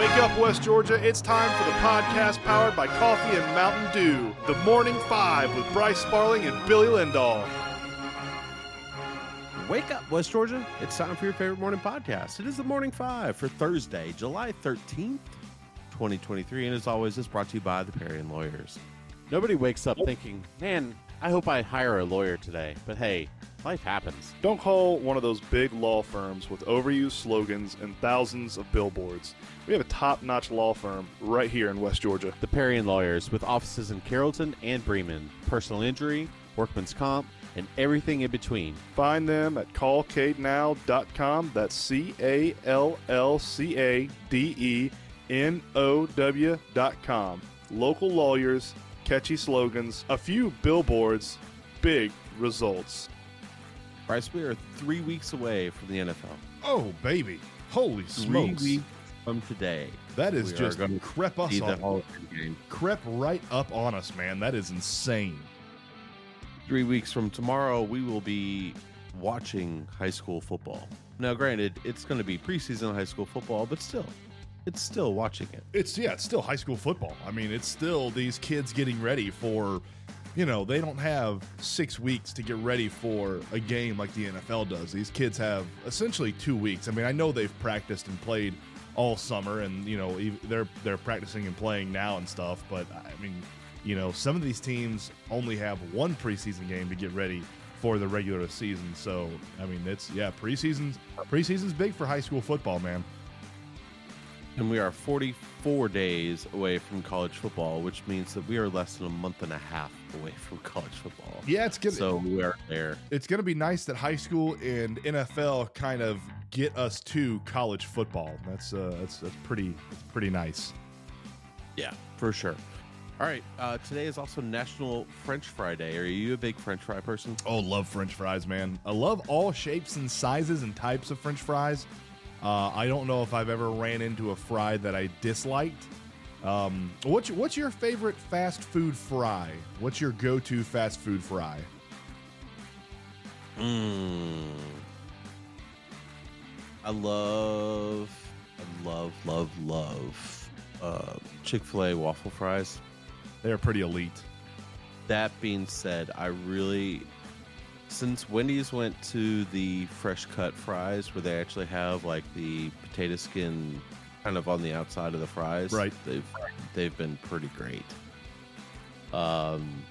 Wake up, West Georgia. It's time for the podcast powered by Coffee and Mountain Dew. The Morning Five with Bryce Sparling and Billy Lindahl. Wake up, West Georgia. It's time for your favorite morning podcast. It is the Morning Five for Thursday, July 13th, 2023. And as always, it's brought to you by the Perry and Lawyers. Nobody wakes up thinking, man, I hope I hire a lawyer today. But hey, life happens. Don't call one of those big law firms with overused slogans and thousands of billboards. We have a top notch law firm right here in West Georgia. The Perry and Lawyers with offices in Carrollton and Bremen, personal injury, workman's comp, and everything in between. Find them at callcadenow.com. That's C A L L C A D E N O W.com. Local lawyers, catchy slogans, a few billboards, big results. Bryce, we are three weeks away from the NFL. Oh, baby. Holy smokes. Three weeks from today. That is just gonna crept us See the on, Hall of Fame game. crept right up on us, man. That is insane. Three weeks from tomorrow, we will be watching high school football. Now, granted, it's going to be preseason high school football, but still, it's still watching it. It's yeah, it's still high school football. I mean, it's still these kids getting ready for, you know, they don't have six weeks to get ready for a game like the NFL does. These kids have essentially two weeks. I mean, I know they've practiced and played all summer, and you know they're they're practicing and playing now and stuff. But I mean, you know, some of these teams only have one preseason game to get ready for the regular season. So I mean, it's yeah, preseason's preseason's big for high school football, man. And we are 44 days away from college football, which means that we are less than a month and a half away from college football. Yeah, it's good. So we are there. it's going to be nice that high school and NFL kind of get us to college football. That's uh, that's that's pretty that's pretty nice. Yeah, for sure. All right. Uh, today is also National French Fry Day. Are you a big French fry person? Oh, love French fries, man. I love all shapes and sizes and types of French fries. Uh, I don't know if I've ever ran into a fry that I disliked. Um, what's your, what's your favorite fast food fry? What's your go-to fast food fry? Mm. I love, I love, love, love uh, Chick fil A waffle fries. They're pretty elite. That being said, I really, since Wendy's went to the fresh cut fries where they actually have like the potato skin kind of on the outside of the fries, Right. They've they've been pretty great. Um,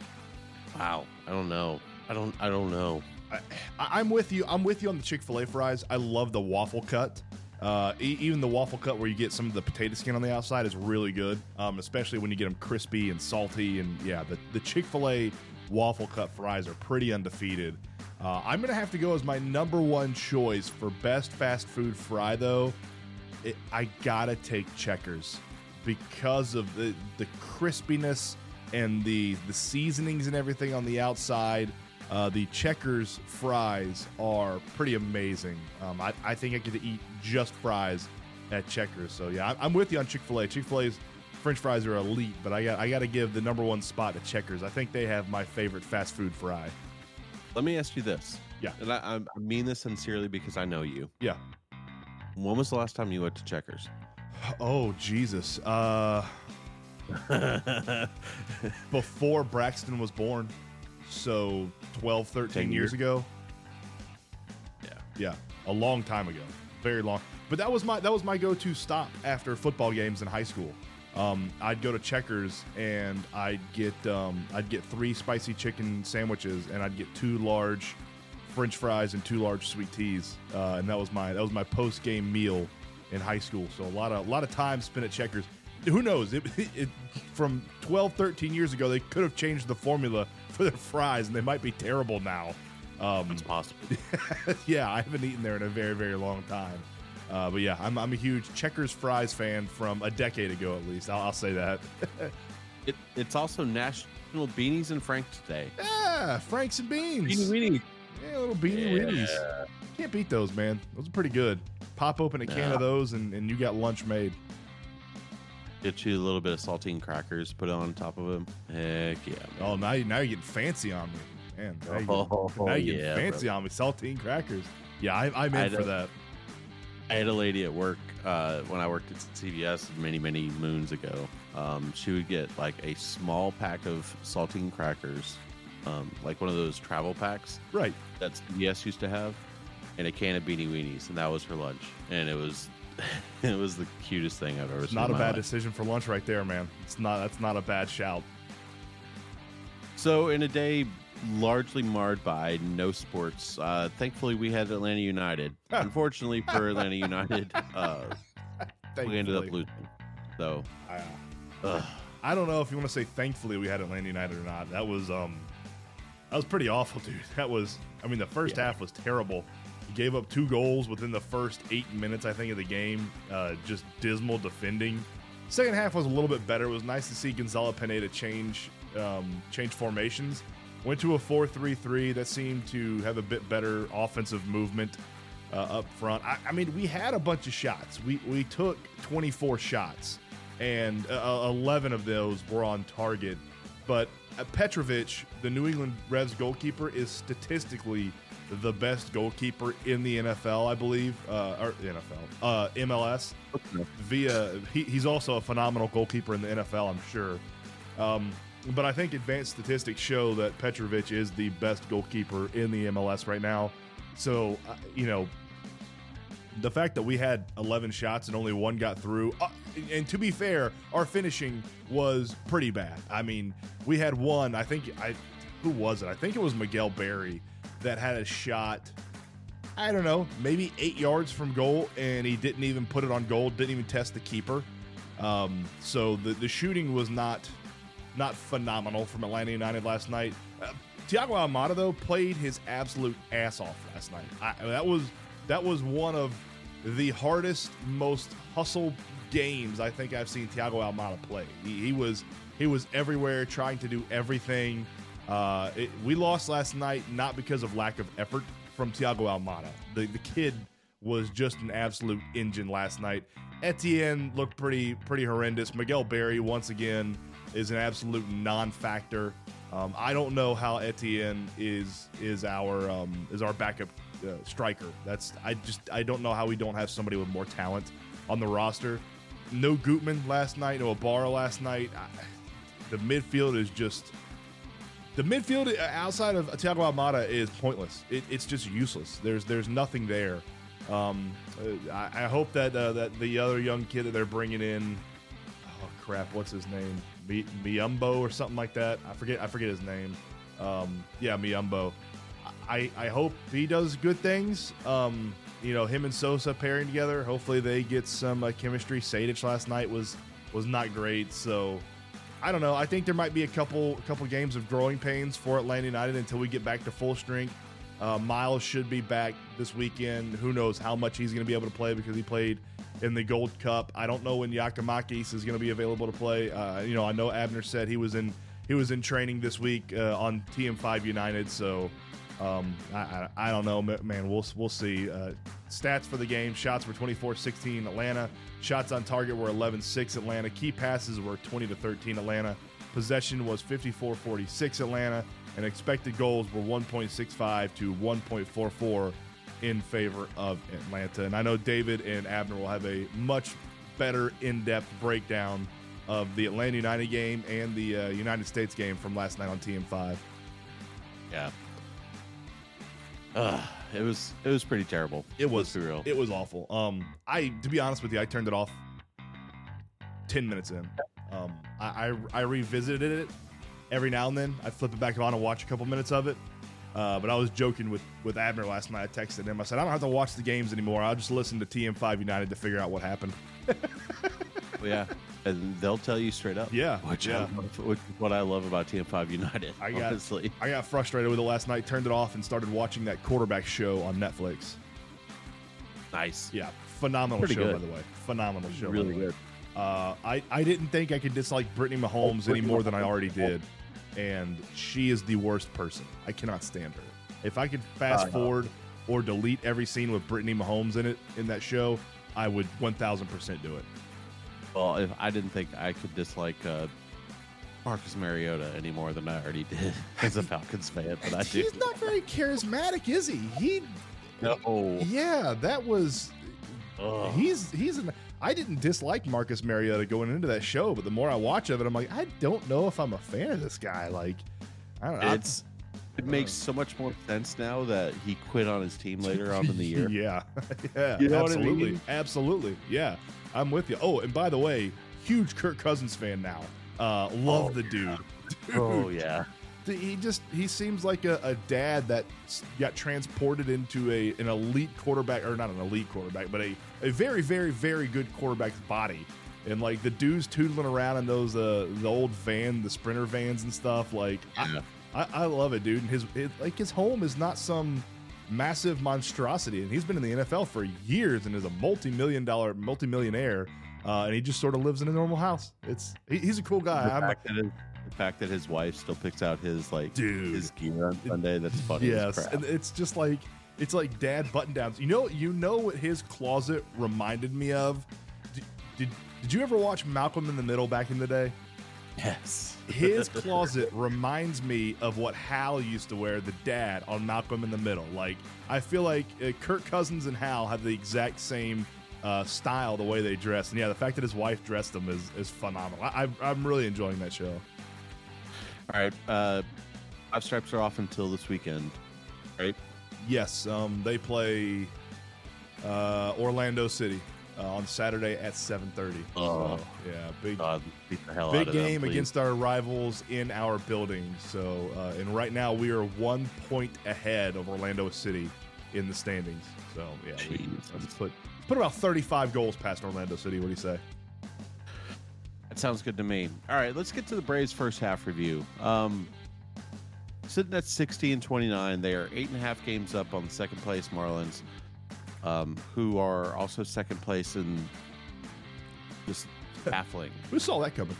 wow, I don't know, I don't, I don't know. I, I'm with you. I'm with you on the Chick Fil A fries. I love the waffle cut. Uh, e- even the waffle cut where you get some of the potato skin on the outside is really good, um, especially when you get them crispy and salty. And yeah, the, the Chick Fil A waffle cut fries are pretty undefeated. Uh, I'm gonna have to go as my number one choice for best fast food fry though. It, I gotta take Checkers because of the the crispiness and the the seasonings and everything on the outside. Uh, the Checkers fries are pretty amazing. Um, I, I think I could eat just fries at Checkers. So yeah, I'm, I'm with you on Chick Fil A. Chick Fil A's French fries are elite, but I got I got to give the number one spot to Checkers. I think they have my favorite fast food fry. Let me ask you this. Yeah. And I, I mean this sincerely because I know you. Yeah. When was the last time you went to Checkers? Oh Jesus. Uh, before Braxton was born, so 12, 13 years years? ago. Yeah. Yeah, a long time ago, very long. But that was my that was my go-to stop after football games in high school. Um, I'd go to Checkers and I'd get um, I'd get three spicy chicken sandwiches and I'd get two large French fries and two large sweet teas, uh, and that was my that was my post-game meal in high school. So a lot of a lot of time spent at Checkers. Who knows? It, it, from 12, 13 years ago, they could have changed the formula for their fries, and they might be terrible now. Um, It's possible. yeah, I haven't eaten there in a very, very long time. Uh, but yeah, I'm, I'm a huge Checkers fries fan from a decade ago at least. I'll, I'll say that. It, it's also National Beanies and Franks Day. yeah, Franks and beans. weenie. Yeah, little beanie weenies. Can't beat those, man. Those are pretty good. Pop open a can Yeah. of those, and, and you got lunch made. Get you a little bit of saltine crackers, put it on top of them. Heck yeah. Man. Oh, now, you, now you're getting fancy on me. Man, now you're, Oh, now you're getting yeah, fancy bro. on me. Saltine crackers. Yeah, I, I'm in I for don't- that. I had a lady at work uh, when I worked at CVS many, many moons ago. Um, she would get like a small pack of saltine crackers, um, like one of those travel packs Right. that CVS used to have, and a can of beanie weenies, and that was her lunch. And it was, it was the cutest thing I've ever It's seen. not a bad life. decision for lunch right there, man. It's not. That's not a bad shout. So, in a day largely marred by no sports, uh, thankfully we had Atlanta United. Unfortunately for Atlanta United, uh, we ended up losing. So, I. I don't know if you want to say thankfully we had Atlanta United or not. That was um, that was pretty awful, dude. That was. I mean, the first Yeah. half was terrible. He gave up two goals within the first eight minutes, I think, of the game. Uh, just dismal defending. Second half was a little bit better. It was nice to see Gonzalo Pineda change um, change formations. Went to a 4-3-3 that seemed to have a bit better offensive movement uh, up front. I, I mean, we had a bunch of shots. We we took 24 shots, and uh, 11 of those were on target. But Petrovic, the New England Revs goalkeeper, is statistically the best goalkeeper in the NFL, I believe, uh, or the NFL, uh, MLS. Via he, he's also a phenomenal goalkeeper in the NFL, I'm sure. Um, but I think advanced statistics show that Petrovic is the best goalkeeper in the MLS right now. So, uh, you know, the fact that we had 11 shots and only one got through, uh, and to be fair, our finishing was pretty bad. I mean, we had one, I think, I who was it? I think it was Miguel Berry that had a shot. I don't know, maybe eight yards from goal, and he didn't even put it on goal. Didn't even test the keeper. Um, so the the shooting was not not phenomenal from Atlanta United last night. Uh, Thiago Almada though played his absolute ass off last night. I, that was that was one of the hardest, most hustle games I think I've seen Thiago Almada play. He, he was he was everywhere, trying to do everything. Uh, it, we lost last night not because of lack of effort from Thiago Almada. The the kid was just an absolute engine last night. Etienne looked pretty pretty horrendous. Miguel Berry once again is an absolute non-factor. Um, I don't know how Etienne is is our um, is our backup uh, striker. That's I just I don't know how we don't have somebody with more talent on the roster. No Gutman last night. No Ibarra last night. I, the midfield is just the midfield uh, outside of Thiago Almada is pointless. It, it's just useless. There's there's nothing there. Um, I, I hope that uh, that the other young kid that they're bringing in, oh crap, what's his name? Mi- Muyumba or something like that. I forget. I forget his name. Um, yeah, Muyumba. I I hope he does good things. Um, you know, him and Sosa pairing together. Hopefully they get some uh, chemistry. Sadic last night was was not great. So I don't know. I think there might be a couple a couple games of growing pains for Atlanta United until we get back to full strength. Uh, Miles should be back this weekend. Who knows how much he's going to be able to play because he played in the Gold Cup. I don't know when Giakoumakis is going to be available to play. Uh, you know, I know Abner said he was in he was in training this week uh, on TM5 United. So um, I, I, I don't know, man. We'll we'll see. Uh, stats for the game: shots were 24-16 Atlanta. Shots on target were 11-6 Atlanta. Key passes were 20 to 13 Atlanta. Possession was 54-46 Atlanta, and expected goals were 1.65 to 1.44 in favor of Atlanta. And I know David and Abner will have a much better in-depth breakdown of the Atlanta United game and the uh, United States game from last night on TM5. Yeah. Ugh, it was it was pretty terrible. It was real. It was awful. Um, I to be honest with you, I turned it off ten minutes in. Um, I I, I revisited it every now and then. I flip it back on and watch a couple minutes of it. Uh, but I was joking with with Abner last night. I texted him. I said I don't have to watch the games anymore. I'll just listen to TM5 United to figure out what happened. yeah, and they'll tell you straight up. Yeah, which, yeah. I love, which is what I love about TM5 United. I got- honestly, I got frustrated with it last night. Turned it off and started watching that quarterback show on Netflix. nice. Yeah, phenomenal Pretty show good. by the way. Phenomenal show. really good. Uh, I, I didn't think I could dislike Brittany Mahomes Brittany any more than I already did. And she is the worst person. I cannot stand her. If I could fast forward or delete every scene with Brittany Mahomes in it in that show, I would 1000% do it. Well, if I didn't think I could dislike uh, Marcus Mariota any more than I already did as a Falcons fan, but I do. He's not very charismatic, is he? He No. Yeah, that was Ugh. He's he's an. I didn't dislike Marcus Mariota going into that show, but the more I watch of it, I'm like, I don't know if I'm a fan of this guy. Like, I don't know. It's it makes so much more sense now that he quit on his team later on in the year. yeah, yeah, You know what I absolutely, mean? absolutely. Yeah, I'm with you. Oh, and by the way, huge Kirk Cousins fan now. Uh, love Oh, the dude. Oh yeah. He just he seems like a, a dad that got transported into a an elite quarterback or not an elite quarterback but a, a very very very good quarterback's body. And like the dudes tootling around in those uh the old van the sprinter vans and stuff like Yeah. I, I, I love it dude. And his it, like his home is not some massive monstrosity and he's been in the NFL for years and is a multi-million dollar multi-millionaire uh, and he just sort of lives in a normal house. It's he, he's a cool guy the, fact that his, the fact that his wife still picks out his like Dude. his gear on Sunday. That's funny. Yes, as crap. and it's just like it's like dad button downs. You know, you know what his closet reminded me of. Did, did did you ever watch Malcolm in the Middle back in the day? yes. His closet reminds me of what Hal used to wear, the dad on Malcolm in the Middle. Like I feel like uh, Kirk Cousins and Hal have the exact same uh, style, the way they dress, and yeah, the fact that his wife dressed him is is phenomenal. I, I, I'm really enjoying that show. All right. Uh, five stripes are off until this weekend. Right. Yes, um, they play uh, Orlando City uh, on Saturday at 7:30. Oh. So, yeah, big God, beat the hell out big of game please. against our rivals in our building. So, uh, and right now we are one point ahead of Orlando City in the standings. So, yeah, we let's put put about 35 goals past Orlando City. What do you say? That sounds good to me. All right, let's get to the Braves' first half review. Um, sitting at 60 and 29, they are eight and a half games up on the second place Marlins, um, who are also second place in just baffling, Who saw that coming?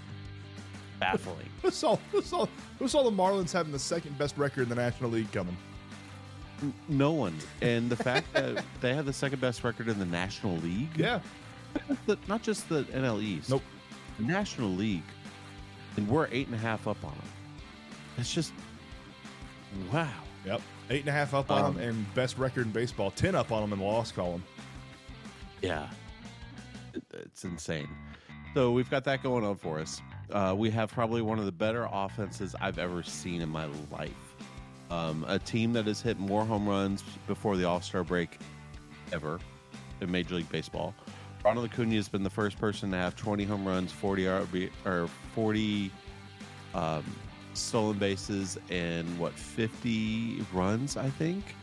baffling. Who saw who saw who saw the Marlins having the second best record in the National League coming? No one, and the fact that they have the second best record in the National League, Yeah, not just the NL East, Nope. The National League, and we're eight and a half up on them. It's just wow. Yep. Eight and a half up on Um, them and best record in baseball. Ten up on them in the loss column. Yeah, it's insane. So we've got that going on for us. Uh, we have probably one of the better offenses I've ever seen in my life. Um, a team that has hit more home runs before the All Star break ever in Major League Baseball. Ronald Acuna has been the first person to have 20 home runs, 40 RB, or 40 um, stolen bases, and what 50 runs, I think,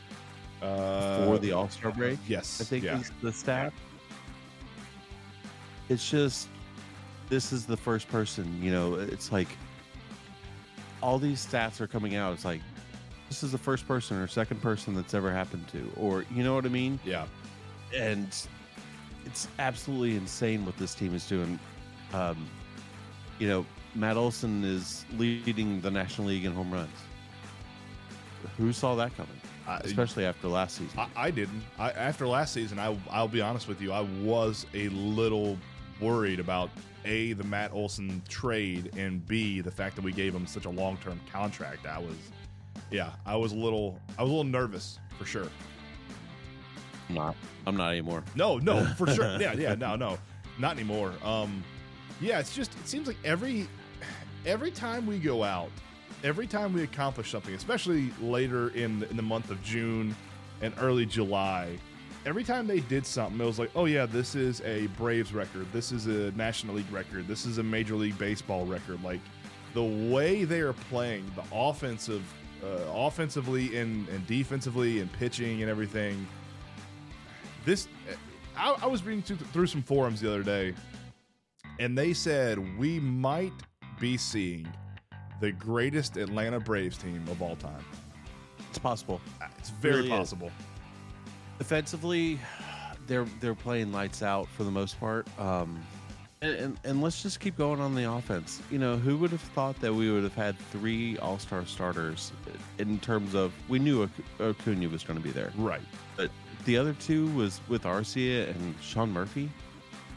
Uh, for the All Star break. Yes. I think yeah. is the stat. It's just this is the first person, you know, it's like all these stats are coming out. It's like this is the first person or second person that's ever happened to, or you know what I mean? Yeah. And it's absolutely insane what this team is doing. Um, you know, Matt Olson is leading the National League in home runs. Who saw that coming? I, Especially after last season. I, I didn't. I, after last season, I, I'll be honest with you, I was a little worried about A, the Matt Olson trade, and B, the fact that we gave him such a long term contract. I was, yeah, I was a little, I was a little nervous for sure. I'm not. I'm not anymore. No, no, for sure. Yeah, yeah, no, no, not anymore. Um, yeah, it's just it seems like every every time we go out, every time we accomplish something, especially later in in the month of June and early July, every time they did something, it was like, oh yeah, this is a Braves record, this is a National League record, this is a Major League Baseball record. Like the way they are playing, the offensive, uh, offensively and and defensively and pitching and everything this I, I was reading through, through some forums the other day and they said we might be seeing the greatest atlanta braves team of all time It's possible. it's very Really is. possible Defensively, they're they're playing lights out for the most part. Um, and, and and let's just keep going on the offense. You know, who would have thought that we would have had three All Star starters in terms of we knew Ac- Acuna was going to be there, right but the other two was with Arcia and Sean Murphy.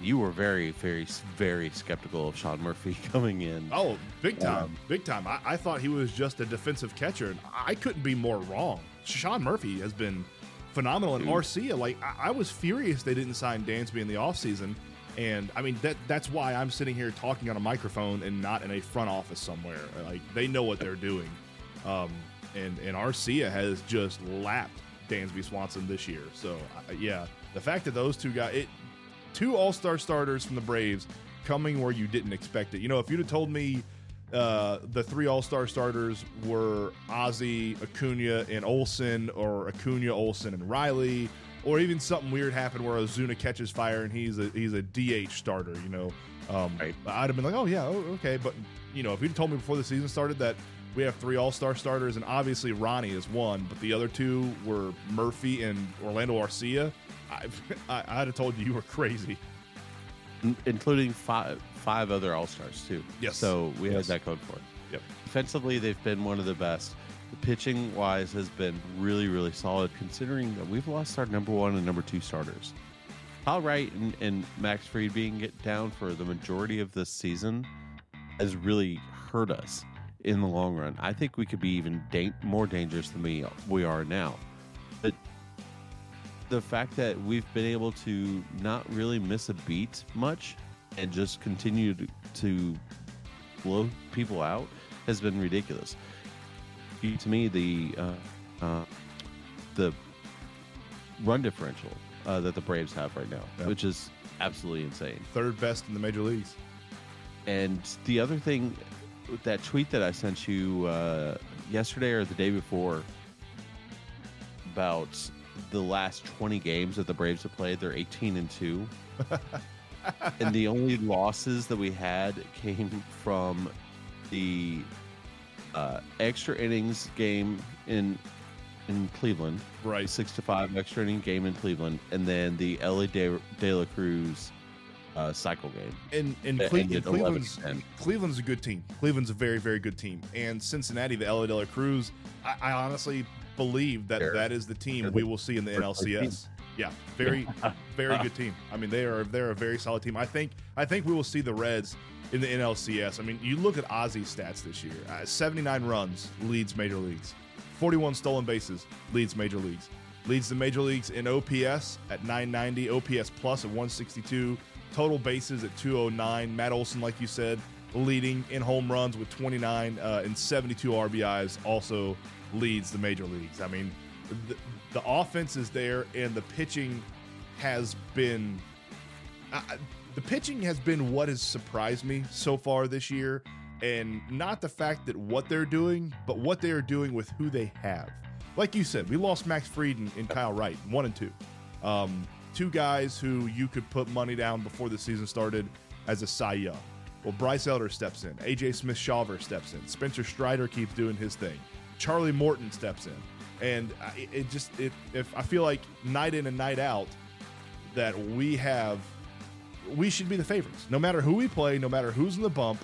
You were very, very, very skeptical of Sean Murphy coming in. oh big time Um, big time I, I thought he was just a defensive catcher and i couldn't be more wrong sean murphy has been phenomenal. And Arcia, like I, I was furious they didn't sign Dansby in the offseason. And I mean that that's why I'm sitting here talking on a microphone and not in a front office somewhere. Like they know what they're doing. Um, and and Arcia has just lapped Dansby Swanson this year. So uh, yeah, the fact that those two guys, it two All Star starters from the Braves coming where you didn't expect it. You know, if you'd have told me uh, the three All Star starters were Ozzy, Acuna, and Olson, or Acuna, Olson, and Riley, or even something weird happened where Ozuna catches fire and he's a he's a DH starter. You know, um, Right. I'd have been like, oh yeah, okay. But you know, if you'd told me before the season started that we have three All Star starters and obviously Ronnie is one, but the other two were Murphy and Orlando Arcia, I, I, I'd have told you you were crazy. in- including five five other All Stars too. Yes. So we Yes. had that code for it. Yep. Defensively, they've been one of the best. The pitching wise has been really, really solid, considering that we've lost our number one and number two starters. Kyle Wright and, and Max Fried being down for the majority of this season has really hurt us in the long run. I think we could be even da- more dangerous than we we are now. But the fact that we've been able to not really miss a beat much and just continue to, to blow people out has been ridiculous. To me, the uh, uh, the run differential uh, that the Braves have right now, Yeah. which is absolutely insane. Third best in the major leagues. And the other thing, that tweet that I sent you uh, yesterday or the day before about the last 20 games that the Braves have played, they're 18 and 2. and the only losses that we had came from the uh, extra innings game in in Cleveland, Right. six to five extra inning game in Cleveland, and then the LA De, De La Cruz uh, cycle game. And and Cle- 11 Cleveland's Cleveland's a good team. Cleveland's a very very good team. And Cincinnati, the LA De La Cruz, I, I honestly believe that that is the team we will see in the NLCS. Yeah, very very good team. I mean, they are they're a very solid team. I think I think we will see the Reds in the NLCS. I mean, you look at Ozzy's stats this year: uh, 79 runs leads major leagues, 41 stolen bases leads major leagues, leads the major leagues in OPS at 990, OPS plus at 162, total bases at 209. Matt Olson, like you said, leading in home runs with 29 uh, and 72 RBIs, also leads the major leagues. I mean, the, the offense is there, and the pitching has been. The pitching has been what has surprised me so far this year, and not the fact that what they're doing, but what they are doing with who they have. Like you said, we lost Max Fried and, and Kyle Wright, one and two. Um, two guys who you could put money down before the season started as a Cy Young. Well, Bryce Elder steps in. AJ Smith Shawver steps in. Spencer Strider keeps doing his thing. Charlie Morton steps in. And it just, it, if I feel like night in and night out that we have, we should be the favorites. No matter who we play, no matter who's in the bump,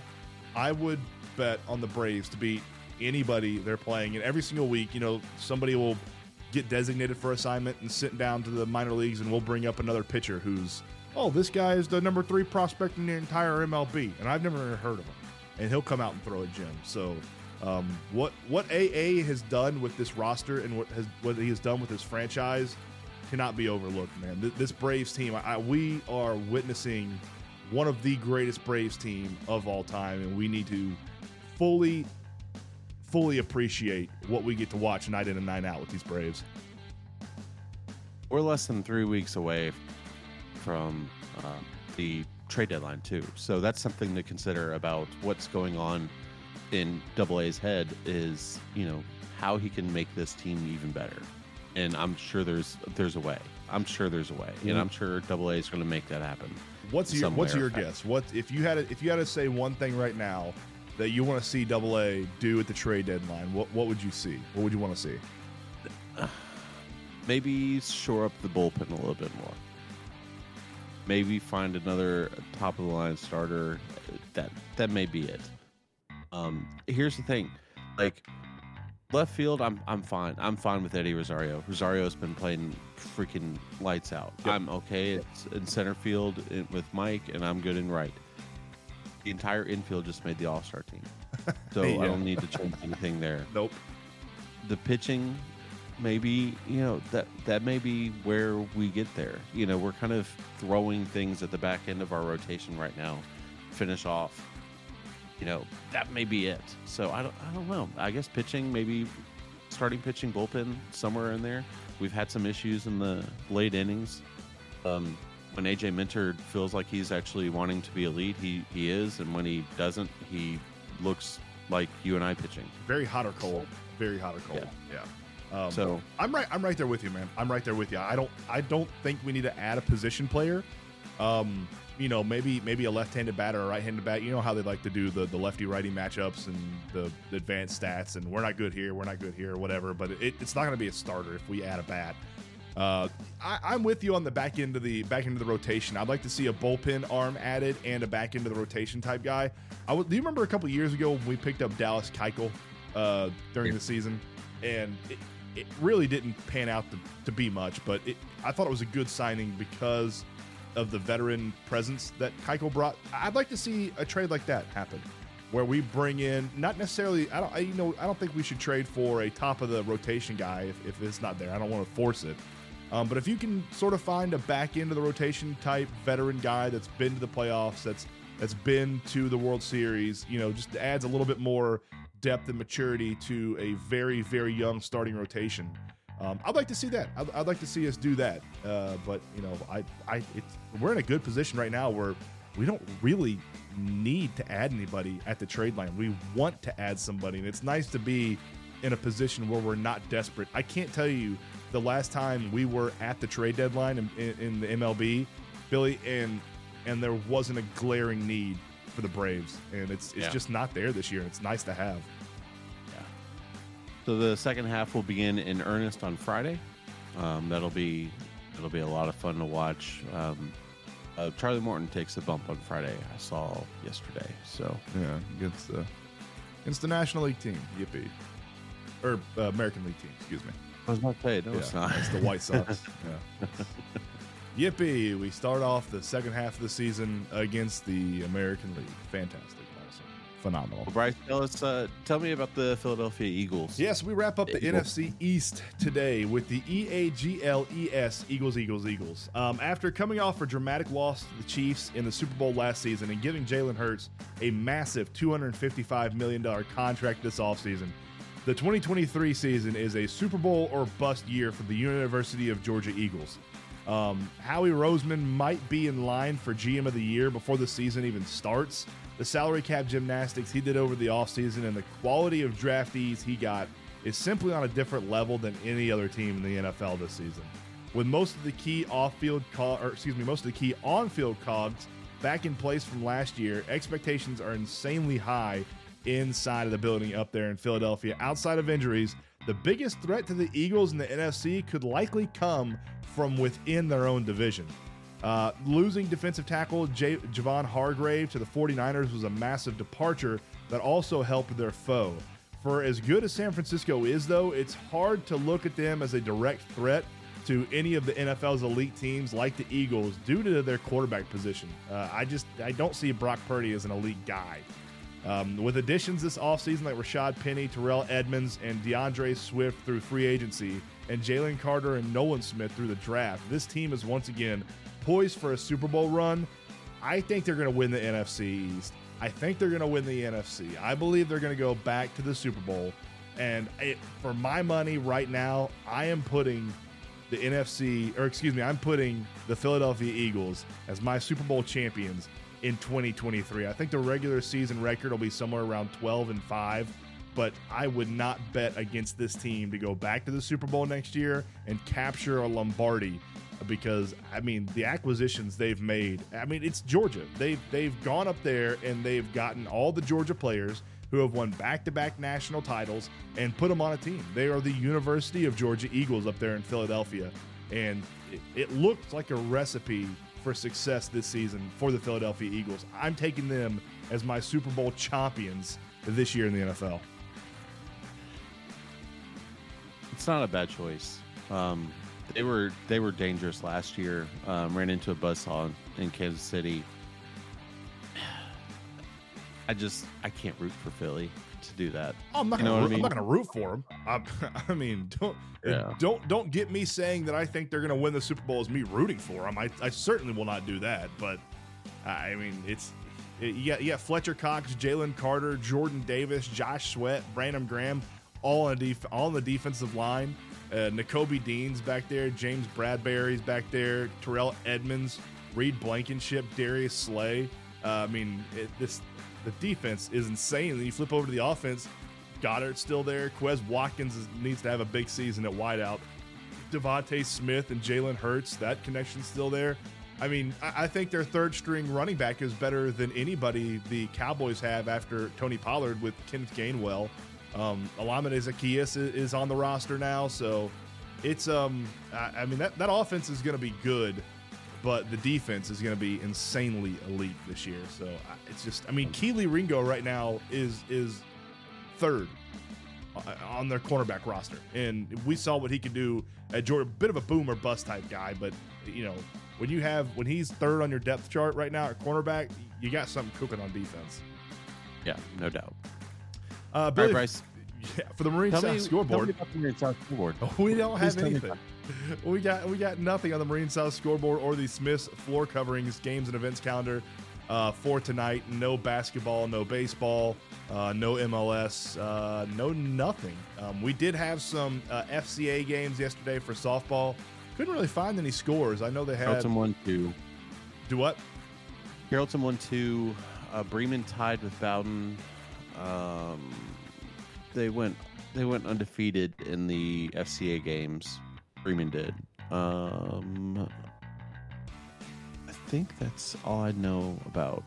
I would bet on the Braves to beat anybody they're playing. And every single week, you know, somebody will get designated for assignment and sit down to the minor leagues, and we'll bring up another pitcher who's, oh, this guy is the number three prospect in the entire MLB, and I've never heard of him, and he'll come out and throw a gem. So. Um, what what AA has done with this roster and what has what he has done with his franchise cannot be overlooked, man. Th- This Braves team, I- we are witnessing one of the greatest Braves team of all time, and we need to fully, fully appreciate what we get to watch night in and night out with these Braves. We're less than three weeks away from uh, the trade deadline too, so that's something to consider about what's going on in Double A's head. Is you know how he can make this team even better, and I'm sure there's there's a way. I'm sure there's a way, and I'm sure Double A is going to make that happen. What's your What's your guess? What if you had to, if you had to say one thing right now that you want to see Double A do at the trade deadline? What What would you see? What would you want to see? Maybe shore up the bullpen a little bit more. Maybe find another top of the line starter. That that may be it. Um, here's the thing, like left field, I'm I'm fine. I'm fine with Eddie Rosario. Rosario's been playing freaking lights out. Yep. I'm okay it's in center field with Mike, and I'm good in right. The entire infield just made the All Star team, so Yeah. I don't need to change anything there Nope. the pitching maybe you know that that may be where we get there. You know, we're kind of throwing things at the back end of our rotation right now, finish off. You know, that may be it. So I don't, I don't know. I guess pitching, maybe starting pitching bullpen somewhere in there. We've had some issues in the late innings. Um, when AJ Minter feels like he's actually wanting to be elite, he he is, and when he doesn't, he looks like you and I pitching. Very hot or cold. Very hot or cold. Yeah. Um, So I'm right. I'm right there with you, man. I'm right there with you. I don't. I don't think we need to add a position player. Um, you know, maybe maybe a left-handed batter or a right-handed bat. You know how they like to do the the lefty-righty matchups and the, the advanced stats. And we're not good here. We're not good here. Whatever. But it, it's not going to be a starter if we add a bat. Uh, I, I'm with you on the back end of the back end of the rotation. I'd like to see a bullpen arm added and a back end of the rotation type guy. I would, do you remember a couple years ago when we picked up Dallas Keuchel uh, during the season, and it, it really didn't pan out to, to be much, but it, I thought it was a good signing because of the veteran presence that Keuchel brought. I'd like to see a trade like that happen, where we bring in not necessarily. I don't. I, you know. I don't think we should trade for a top of the rotation guy if, if it's not there. I don't want to force it. Um, but if you can sort of find a back end of the rotation type veteran guy that's been to the playoffs, that's that's been to the World Series, you know, just adds a little bit more depth and maturity to a very very young starting rotation. Um, I'd like to see that. I'd, I'd like to see us do that. Uh, but you know, I, I, it's, we're in a good position right now where we don't really need to add anybody at the trade line. We want to add somebody, and it's nice to be in a position where we're not desperate. I can't tell you the last time we were at the trade deadline in, in, in the MLB, Billy, and and there wasn't a glaring need for the Braves, and it's it's Yeah. just not there this year. It's nice to have. Yeah. So the second half will begin in earnest on Friday. Um, that'll be it'll be a lot of fun to watch. Um, uh, Charlie Morton takes a bump on Friday. I saw yesterday. So Yeah, against the against the National League team. Yippee. Or uh, American League team, excuse me. I was about to say no, yeah, it's not. It's the White Sox. yeah. Yippee! We start off the second half of the season against the American League. Fantastic, awesome, phenomenal. Well, Bryce, tell us. Uh, tell me about the Philadelphia Eagles. Yes, we wrap up the Eagles. NFC East today with the E EAGLES Eagles, Eagles, Eagles. Um, after coming off a dramatic loss to the Chiefs in the Super Bowl last season and giving Jalen Hurts a massive $255 million contract this offseason, the 2023 season is a Super Bowl or bust year for the University of Georgia Eagles. Um, Howie Roseman might be in line for GM of the year before the season even starts. The salary cap gymnastics he did over the offseason and the quality of draftees he got is simply on a different level than any other team in the NFL this season. With most of the key off-field co- or excuse me, most of the key on-field cogs back in place from last year, expectations are insanely high inside of the building up there in Philadelphia. Outside of injuries, the biggest threat to the Eagles in the NFC could likely come from within their own division. Uh, losing defensive tackle J- Javon Hargrave to the 49ers was a massive departure that also helped their foe. For as good as San Francisco is, though, it's hard to look at them as a direct threat to any of the NFL's elite teams like the Eagles due to their quarterback position. Uh, I just I don't see Brock Purdy as an elite guy. Um, with additions this offseason like Rashaad Penny, Terrell Edmunds, and D'Andre Swift through free agency, and Jalen Carter and Nolan Smith through the draft, this team is once again poised for a Super Bowl run. I think they're going to win the NFC East. I think they're going to win the NFC. I believe they're going to go back to the Super Bowl. And it, for my money right now, I am putting the NFC, or excuse me, I'm putting the Philadelphia Eagles as my Super Bowl champions in 2023. I think the regular season record will be somewhere around 12 and 5, but I would not bet against this team to go back to the Super Bowl next year and capture a Lombardi because I mean the acquisitions they've made. I mean it's Georgia. They've they've gone up there and they've gotten all the Georgia players who have won back-to-back national titles and put them on a team. They are the University of Georgia Eagles up there in Philadelphia, and it, it looks like a recipe for success this season for the Philadelphia Eagles. I'm taking them as my Super Bowl champions this year in the NFL. It's not a bad choice. Um, they were they were dangerous last year. Um, ran into a buzzsaw in Kansas City. I just I can't root for Philly to do that. Oh, I'm not You know gonna. I root, I'm not gonna root for them. I'm, I mean, don't Yeah. don't don't get me saying that I think they're gonna win the Super Bowl as me rooting for them. I, I certainly will not do that. But I mean, it's it, you got you got Fletcher Cox, Jalen Carter, Jordan Davis, Josh Sweat, Brandon Graham, all on def- all on the defensive line. Uh, Nakobe Dean's back there, James Bradberry's back there, Terrell Edmunds, Reed Blankenship, Darius Slay. Uh, I mean, it, this the defense is insane. Then you flip over to the offense. Goedert's still there. Quez Watkins is, needs to have a big season at wideout. DeVonta Smith and Jalen Hurts, that connection's still there. I mean, I, I think their third string running back is better than anybody the Cowboys have after Tony Pollard with Kenneth Gainwell. Um, Olamide Zaccheaus is, is on the roster now, so it's um. I, I mean that that offense is going to be good, but the defense is going to be insanely elite this year. So I- it's just, I mean, Kelee Ringo right now is is third uh, on their cornerback roster, and we saw what he could do at Georgia. Bit of a boomer bust type guy, but you know when you have when he's third on your depth chart right now at cornerback, you got something cooking on defense. Yeah, no doubt. Uh, Billy, right, Bryce. yeah, for the Marine Tell South me, scoreboard, me about the Marine South scoreboard. we don't have Please me anything. We got we got nothing on the Marine South scoreboard or the Smiths floor coverings, games and events calendar uh, for tonight. No basketball, no baseball, uh, no MLS, uh, no nothing. Um, we did have some uh, FCA games yesterday for softball. Couldn't really find any scores. I know they had Carrollton won two. do what? Carrollton won two. Uh, Bremen tied with Bowdon. Um, they went they went undefeated in the FCA games. Bremen did. Um, I think that's all I know about.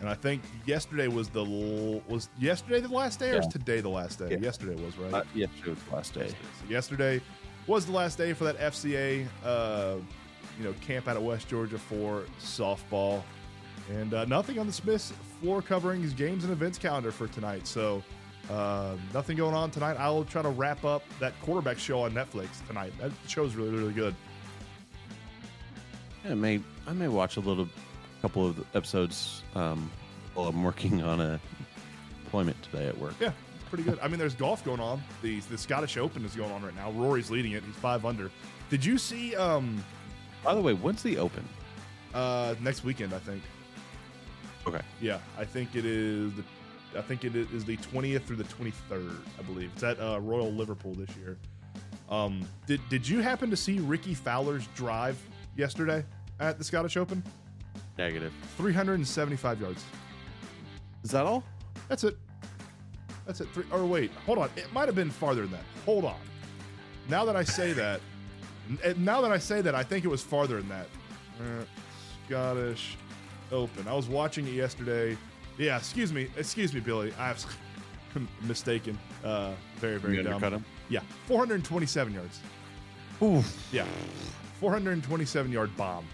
And I think yesterday was the l- was yesterday the last day or is today the last day? Yeah. Yesterday was right. Uh, yes, it was the last day. So yesterday was the last day for that FCA, uh, you know, camp out at West Georgia for softball, and uh, nothing on the Smiths floor coverings, games and events calendar for tonight. So uh, nothing going on tonight. I'll try to wrap up that quarterback show on Netflix tonight. That show's really really good. Yeah, I may I may watch a little couple of episodes um, while I'm working on a deployment today at work. Yeah, it's pretty good. I mean, there's golf going on. The the Scottish Open is going on right now. Rory's leading it. He's five under. Did you see um By the way, when's the Open? uh next weekend? I think. Okay. Yeah, I think it is the I think it is the 20th through the 23rd, I believe. It's at uh, Royal Liverpool this year. Um, did did you happen to see Rickie Fowler's drive yesterday at the Scottish Open? Negative. 375 yards. Is that all? That's it. That's it. Three, or wait, hold on. It might have been farther than that. Hold on. Now that I say that, n- now that I say that, I think it was farther than that. Uh, Scottish Open. I was watching it yesterday. Yeah, excuse me, excuse me, Billy. I was mistaken. Uh, very, very You dumb. him? Yeah, 427 yards. Oof. Yeah, 427 yard bomb.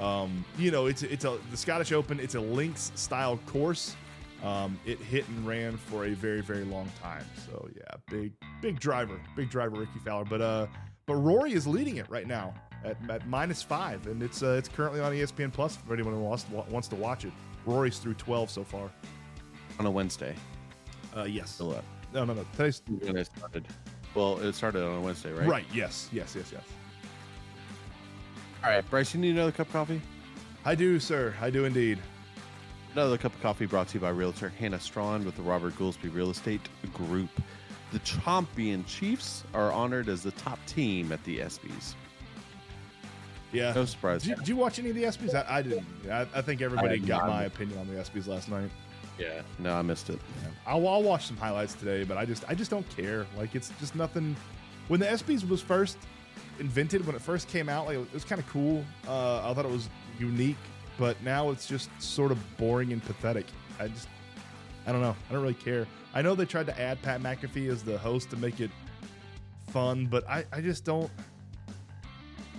Um, you know, it's it's a the Scottish Open. It's a links style course. Um, it hit and ran for a very very long time. So yeah, big big driver, big driver Rickie Fowler. But uh, but Rory is leading it right now at, at minus five, and it's uh, it's currently on ESPN Plus for anyone who wants wants to watch it. Rory's through 12 so far. On a Wednesday. Uh, yes. Still up. No, no, no. Today's When it started. Well, it started on a Wednesday, right? right. Yes, yes, yes, yes. All right, Bryce, you need another cup of coffee? I do, sir. I do indeed. Another cup of coffee brought to you by Realtor Hannah Strawn with the Robert Goolsby Real Estate Group. The Champion Chiefs are honored as the top team at the ESPYs. Yeah. No surprise. Did you, did you watch any of the ESPYs? I, I didn't. I, I think everybody I got not. my opinion on the ESPYs last night. Yeah. No, I missed it. I'll, I'll watch some highlights today, but I just I just don't care. Like it's just nothing. When the ESPYs was first invented, when it first came out, like it was kind of cool. Uh, I thought it was unique, but now it's just sort of boring and pathetic. I just I don't know. I don't really care. I know they tried to add Pat McAfee as the host to make it fun, but I I just don't.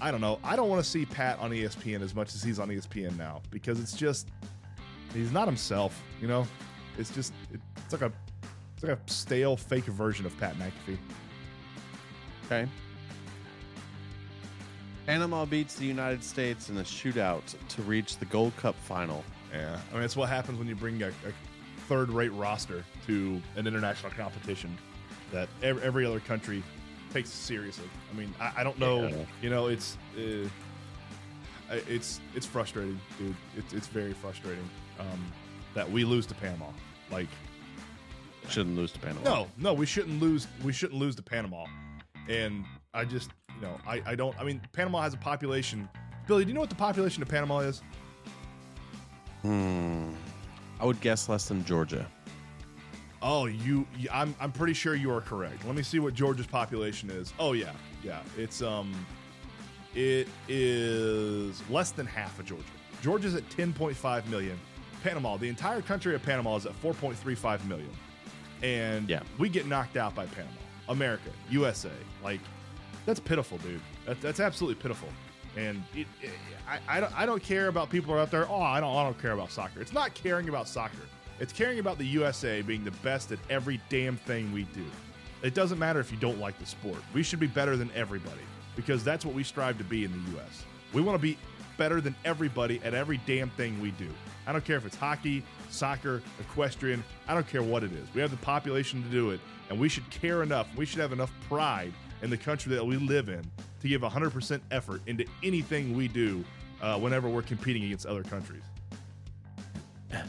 I don't know. I don't want to see Pat on ESPN as much as he's on ESPN now because it's just he's not himself. You know, it's just it, it's like a it's like a stale fake version of Pat McAfee. Okay. Panama beats the United States in a shootout to reach the Gold Cup final. Yeah, I mean, it's what happens when you bring a, a third-rate roster to an international competition that every, every other country takes seriously. I mean, I, I don't know. Yeah. You know, it's uh, it's it's frustrating, dude. It's it's very frustrating um, that we lose to Panama. Like, Shouldn't lose to Panama. no, no, we shouldn't lose. We shouldn't lose to Panama. And I just, you know, I, I don't. I mean, Panama has a population. Billy, do you know what the population of Panama is? Hmm. I would guess less than Georgia. Oh, you, you I'm I'm pretty sure you are correct. Let me see what Georgia's population is. Oh yeah, yeah. It's um it is less than half of Georgia. Georgia's at 10.5 million. Panama, the entire country of Panama is at 4.35 million. And Yeah. we get knocked out by Panama. America, USA. Like that's pitiful, dude. That, that's absolutely pitiful. And it, it, I, I, don't, I don't care about people out there. Oh, I don't, I don't care about soccer. It's not caring about soccer. It's caring about the USA being the best at every damn thing we do. It doesn't matter if you don't like the sport. We should be better than everybody because that's what we strive to be in the US. We want to be better than everybody at every damn thing we do. I don't care if it's hockey, soccer, equestrian, I don't care what it is. We have the population to do it, and we should care enough. We should have enough pride in the country that we live in to give 100% effort into anything we do uh, whenever we're competing against other countries.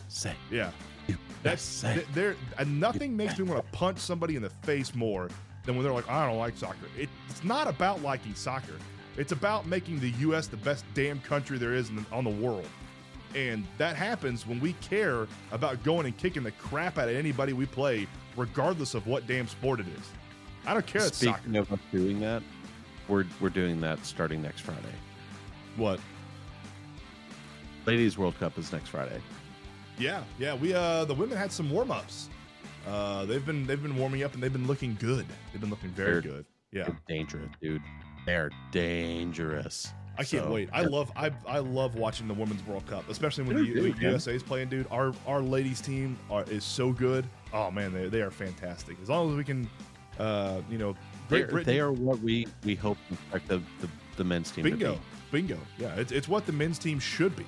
Say. Yeah. You That's there. Nothing makes me want to punch somebody in the face more than when they're like, "I don't like soccer." It, it's not about liking soccer. It's about making the U.S. the best damn country there is in the, on the world. And that happens when we care about going and kicking the crap out of anybody we play, regardless of what damn sport it is. I don't care. Speaking of us doing that, we're we're doing that starting next Friday. What? Ladies World Cup is next Friday. Yeah, yeah. We uh, the women had some warm ups. Uh, they've been they've been warming up and they've been looking good. They've been looking very They're- good. Yeah. They're dangerous, dude. They're dangerous. I can't So, wait. I love I I love watching the women's World Cup, especially when the, the. USA is playing, dude. Our our ladies team are, is so good. Oh man, they, they are fantastic. As long as we can, uh, you know, Great Britain. they are what we we hope expect the, the the men's team bingo, bingo. Yeah, it's it's what the men's team should be.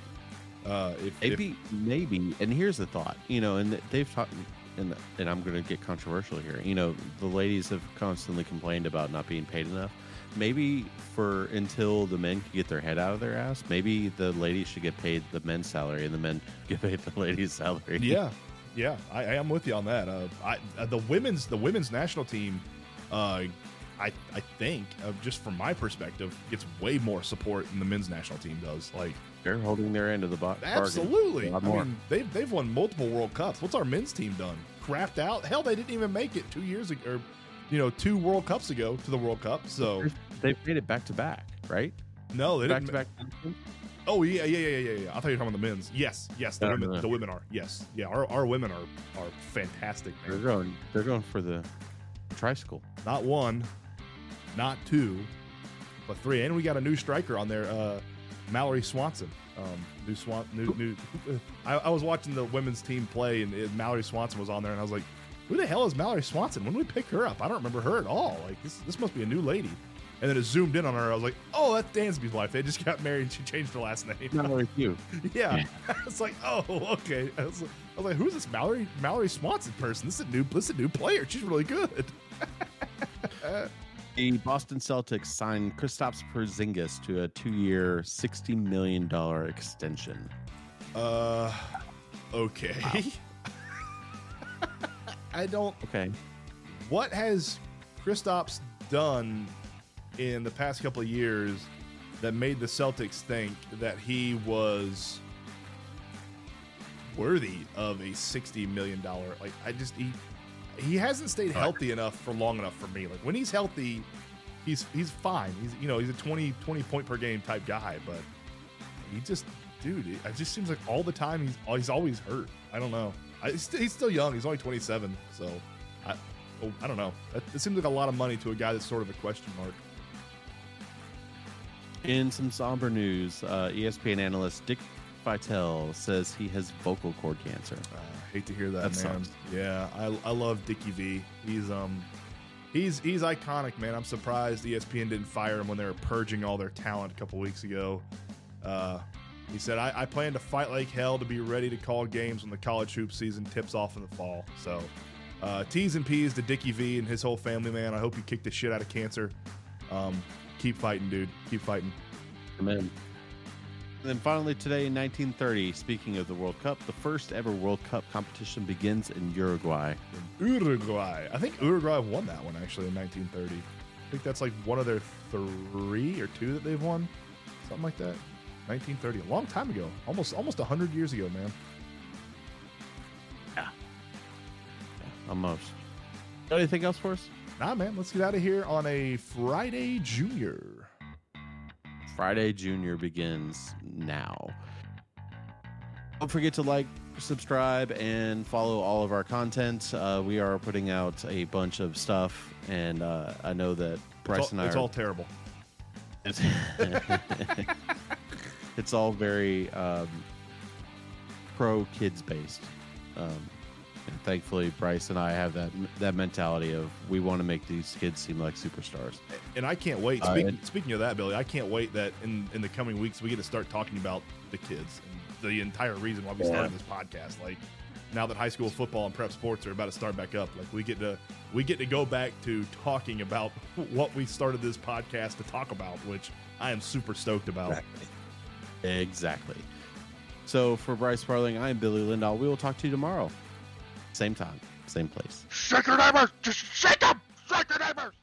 Uh, if, be. if Maybe maybe, and here's the thought. You know, and they've talked. And, and I'm going to get controversial here. You know, the ladies have constantly complained about not being paid enough. Maybe for until the men can get their head out of their ass, maybe the ladies should get paid the men's salary and the men get paid the ladies' salary. yeah, yeah, I, I am with you on that. Uh, I uh, the women's the women's national team, uh, I I think uh, just from my perspective, gets way more support than the men's national team does. Like they're holding their end of the box. Absolutely. I mean, they've they've won multiple World Cups. What's our men's team done? Crapped out. Hell, they didn't even make it two years ago, or you know, two World Cups ago to the World Cup. So They've made it back to back, right? no, they Back didn't. Back to back. Oh yeah, yeah, yeah, yeah, yeah. I thought you were talking about the men's. Yes, yes, the No, women. no. The women are. Yes, yeah. Our, our women are are fantastic. They're going. They're going for the tricycle. Not one, not two, but three. And we got a new striker on there, uh, Mallory Swanson. Um, new Swan, new new. I, I was watching the women's team play, and Mallory Swanson was on there, and I was like, "Who the hell is Mallory Swanson? When did we pick her up? I don't remember her at all. Like this, this must be a new lady." And then it zoomed in on her. I was like, "Oh, that's Dansby's wife. They just got married. and She changed her last name." With you. yeah, it's like, "Oh, okay." I was, I was like, "Who's this Mallory Mallory Swanson person? This is a new this is a new player. She's really good." The Boston Celtics signed Kristaps Porzingis to a two-year, sixty million dollar extension. Uh, okay. I don't. Okay, What has Kristaps done in the past couple of years that made the Celtics think that he was worthy of a sixty million dollar? Like, I just he he hasn't stayed healthy enough for long enough for me. Like when he's healthy, he's he's fine. He's you know he's a 20, 20 point per game type guy, but he just dude, it, it just seems like all the time he's he's always hurt. I don't know. I, he's, st- he's still young. He's only twenty seven, so I oh, I don't know. That, it seems like a lot of money to a guy that's sort of a question mark. in some somber news, uh, ESPN analyst Dick Vitale says he has vocal cord cancer. Uh, hate to hear that, That man. sucks. Yeah, I, I love Dickie V. He's um he's he's iconic, man. I'm surprised ESPN didn't fire him when they were purging all their talent a couple weeks ago. Uh, he said, I, I plan to fight like hell to be ready to call games when the college hoop season tips off in the fall. So, uh, T's and P's to Dickie V and his whole family, man. I hope you kick the shit out of cancer. Um, keep fighting, dude. Keep fighting. Amen. And then finally, today in 1930, speaking of the World Cup, the first ever World Cup competition begins in Uruguay. Uruguay. I think Uruguay won that one actually in 1930. I think that's like one of their three or two that they've won, something like that. 1930, a long time ago, almost almost 100 years ago, man. Yeah, Almost. Got anything else for us? Nah, man, let's get out of here on a Friday Junior. Friday Junior begins now. Don't forget to like, subscribe, and follow all of our content. Uh, we are putting out a bunch of stuff, and uh, I know that Bryce all, and I it's are all terrible. It's, it's all very um, pro kids based. Um, and thankfully, Bryce and I have that that mentality of we want to make these kids seem like superstars. And I can't wait. Uh, Speak, and- speaking of that, Billy, I can't wait that in in the coming weeks we get to start talking about the kids and the entire reason why we Yeah. started this podcast. Like now that high school football and prep sports are about to start back up, like we get to we get to go back to talking about what we started this podcast to talk about, which I am super stoked about. Exactly. So for Bryce Sparling, I am Billy Lindahl. We will talk to you tomorrow. Same time, same place. Shake your neighbors! Just shake them! Shake your neighbors!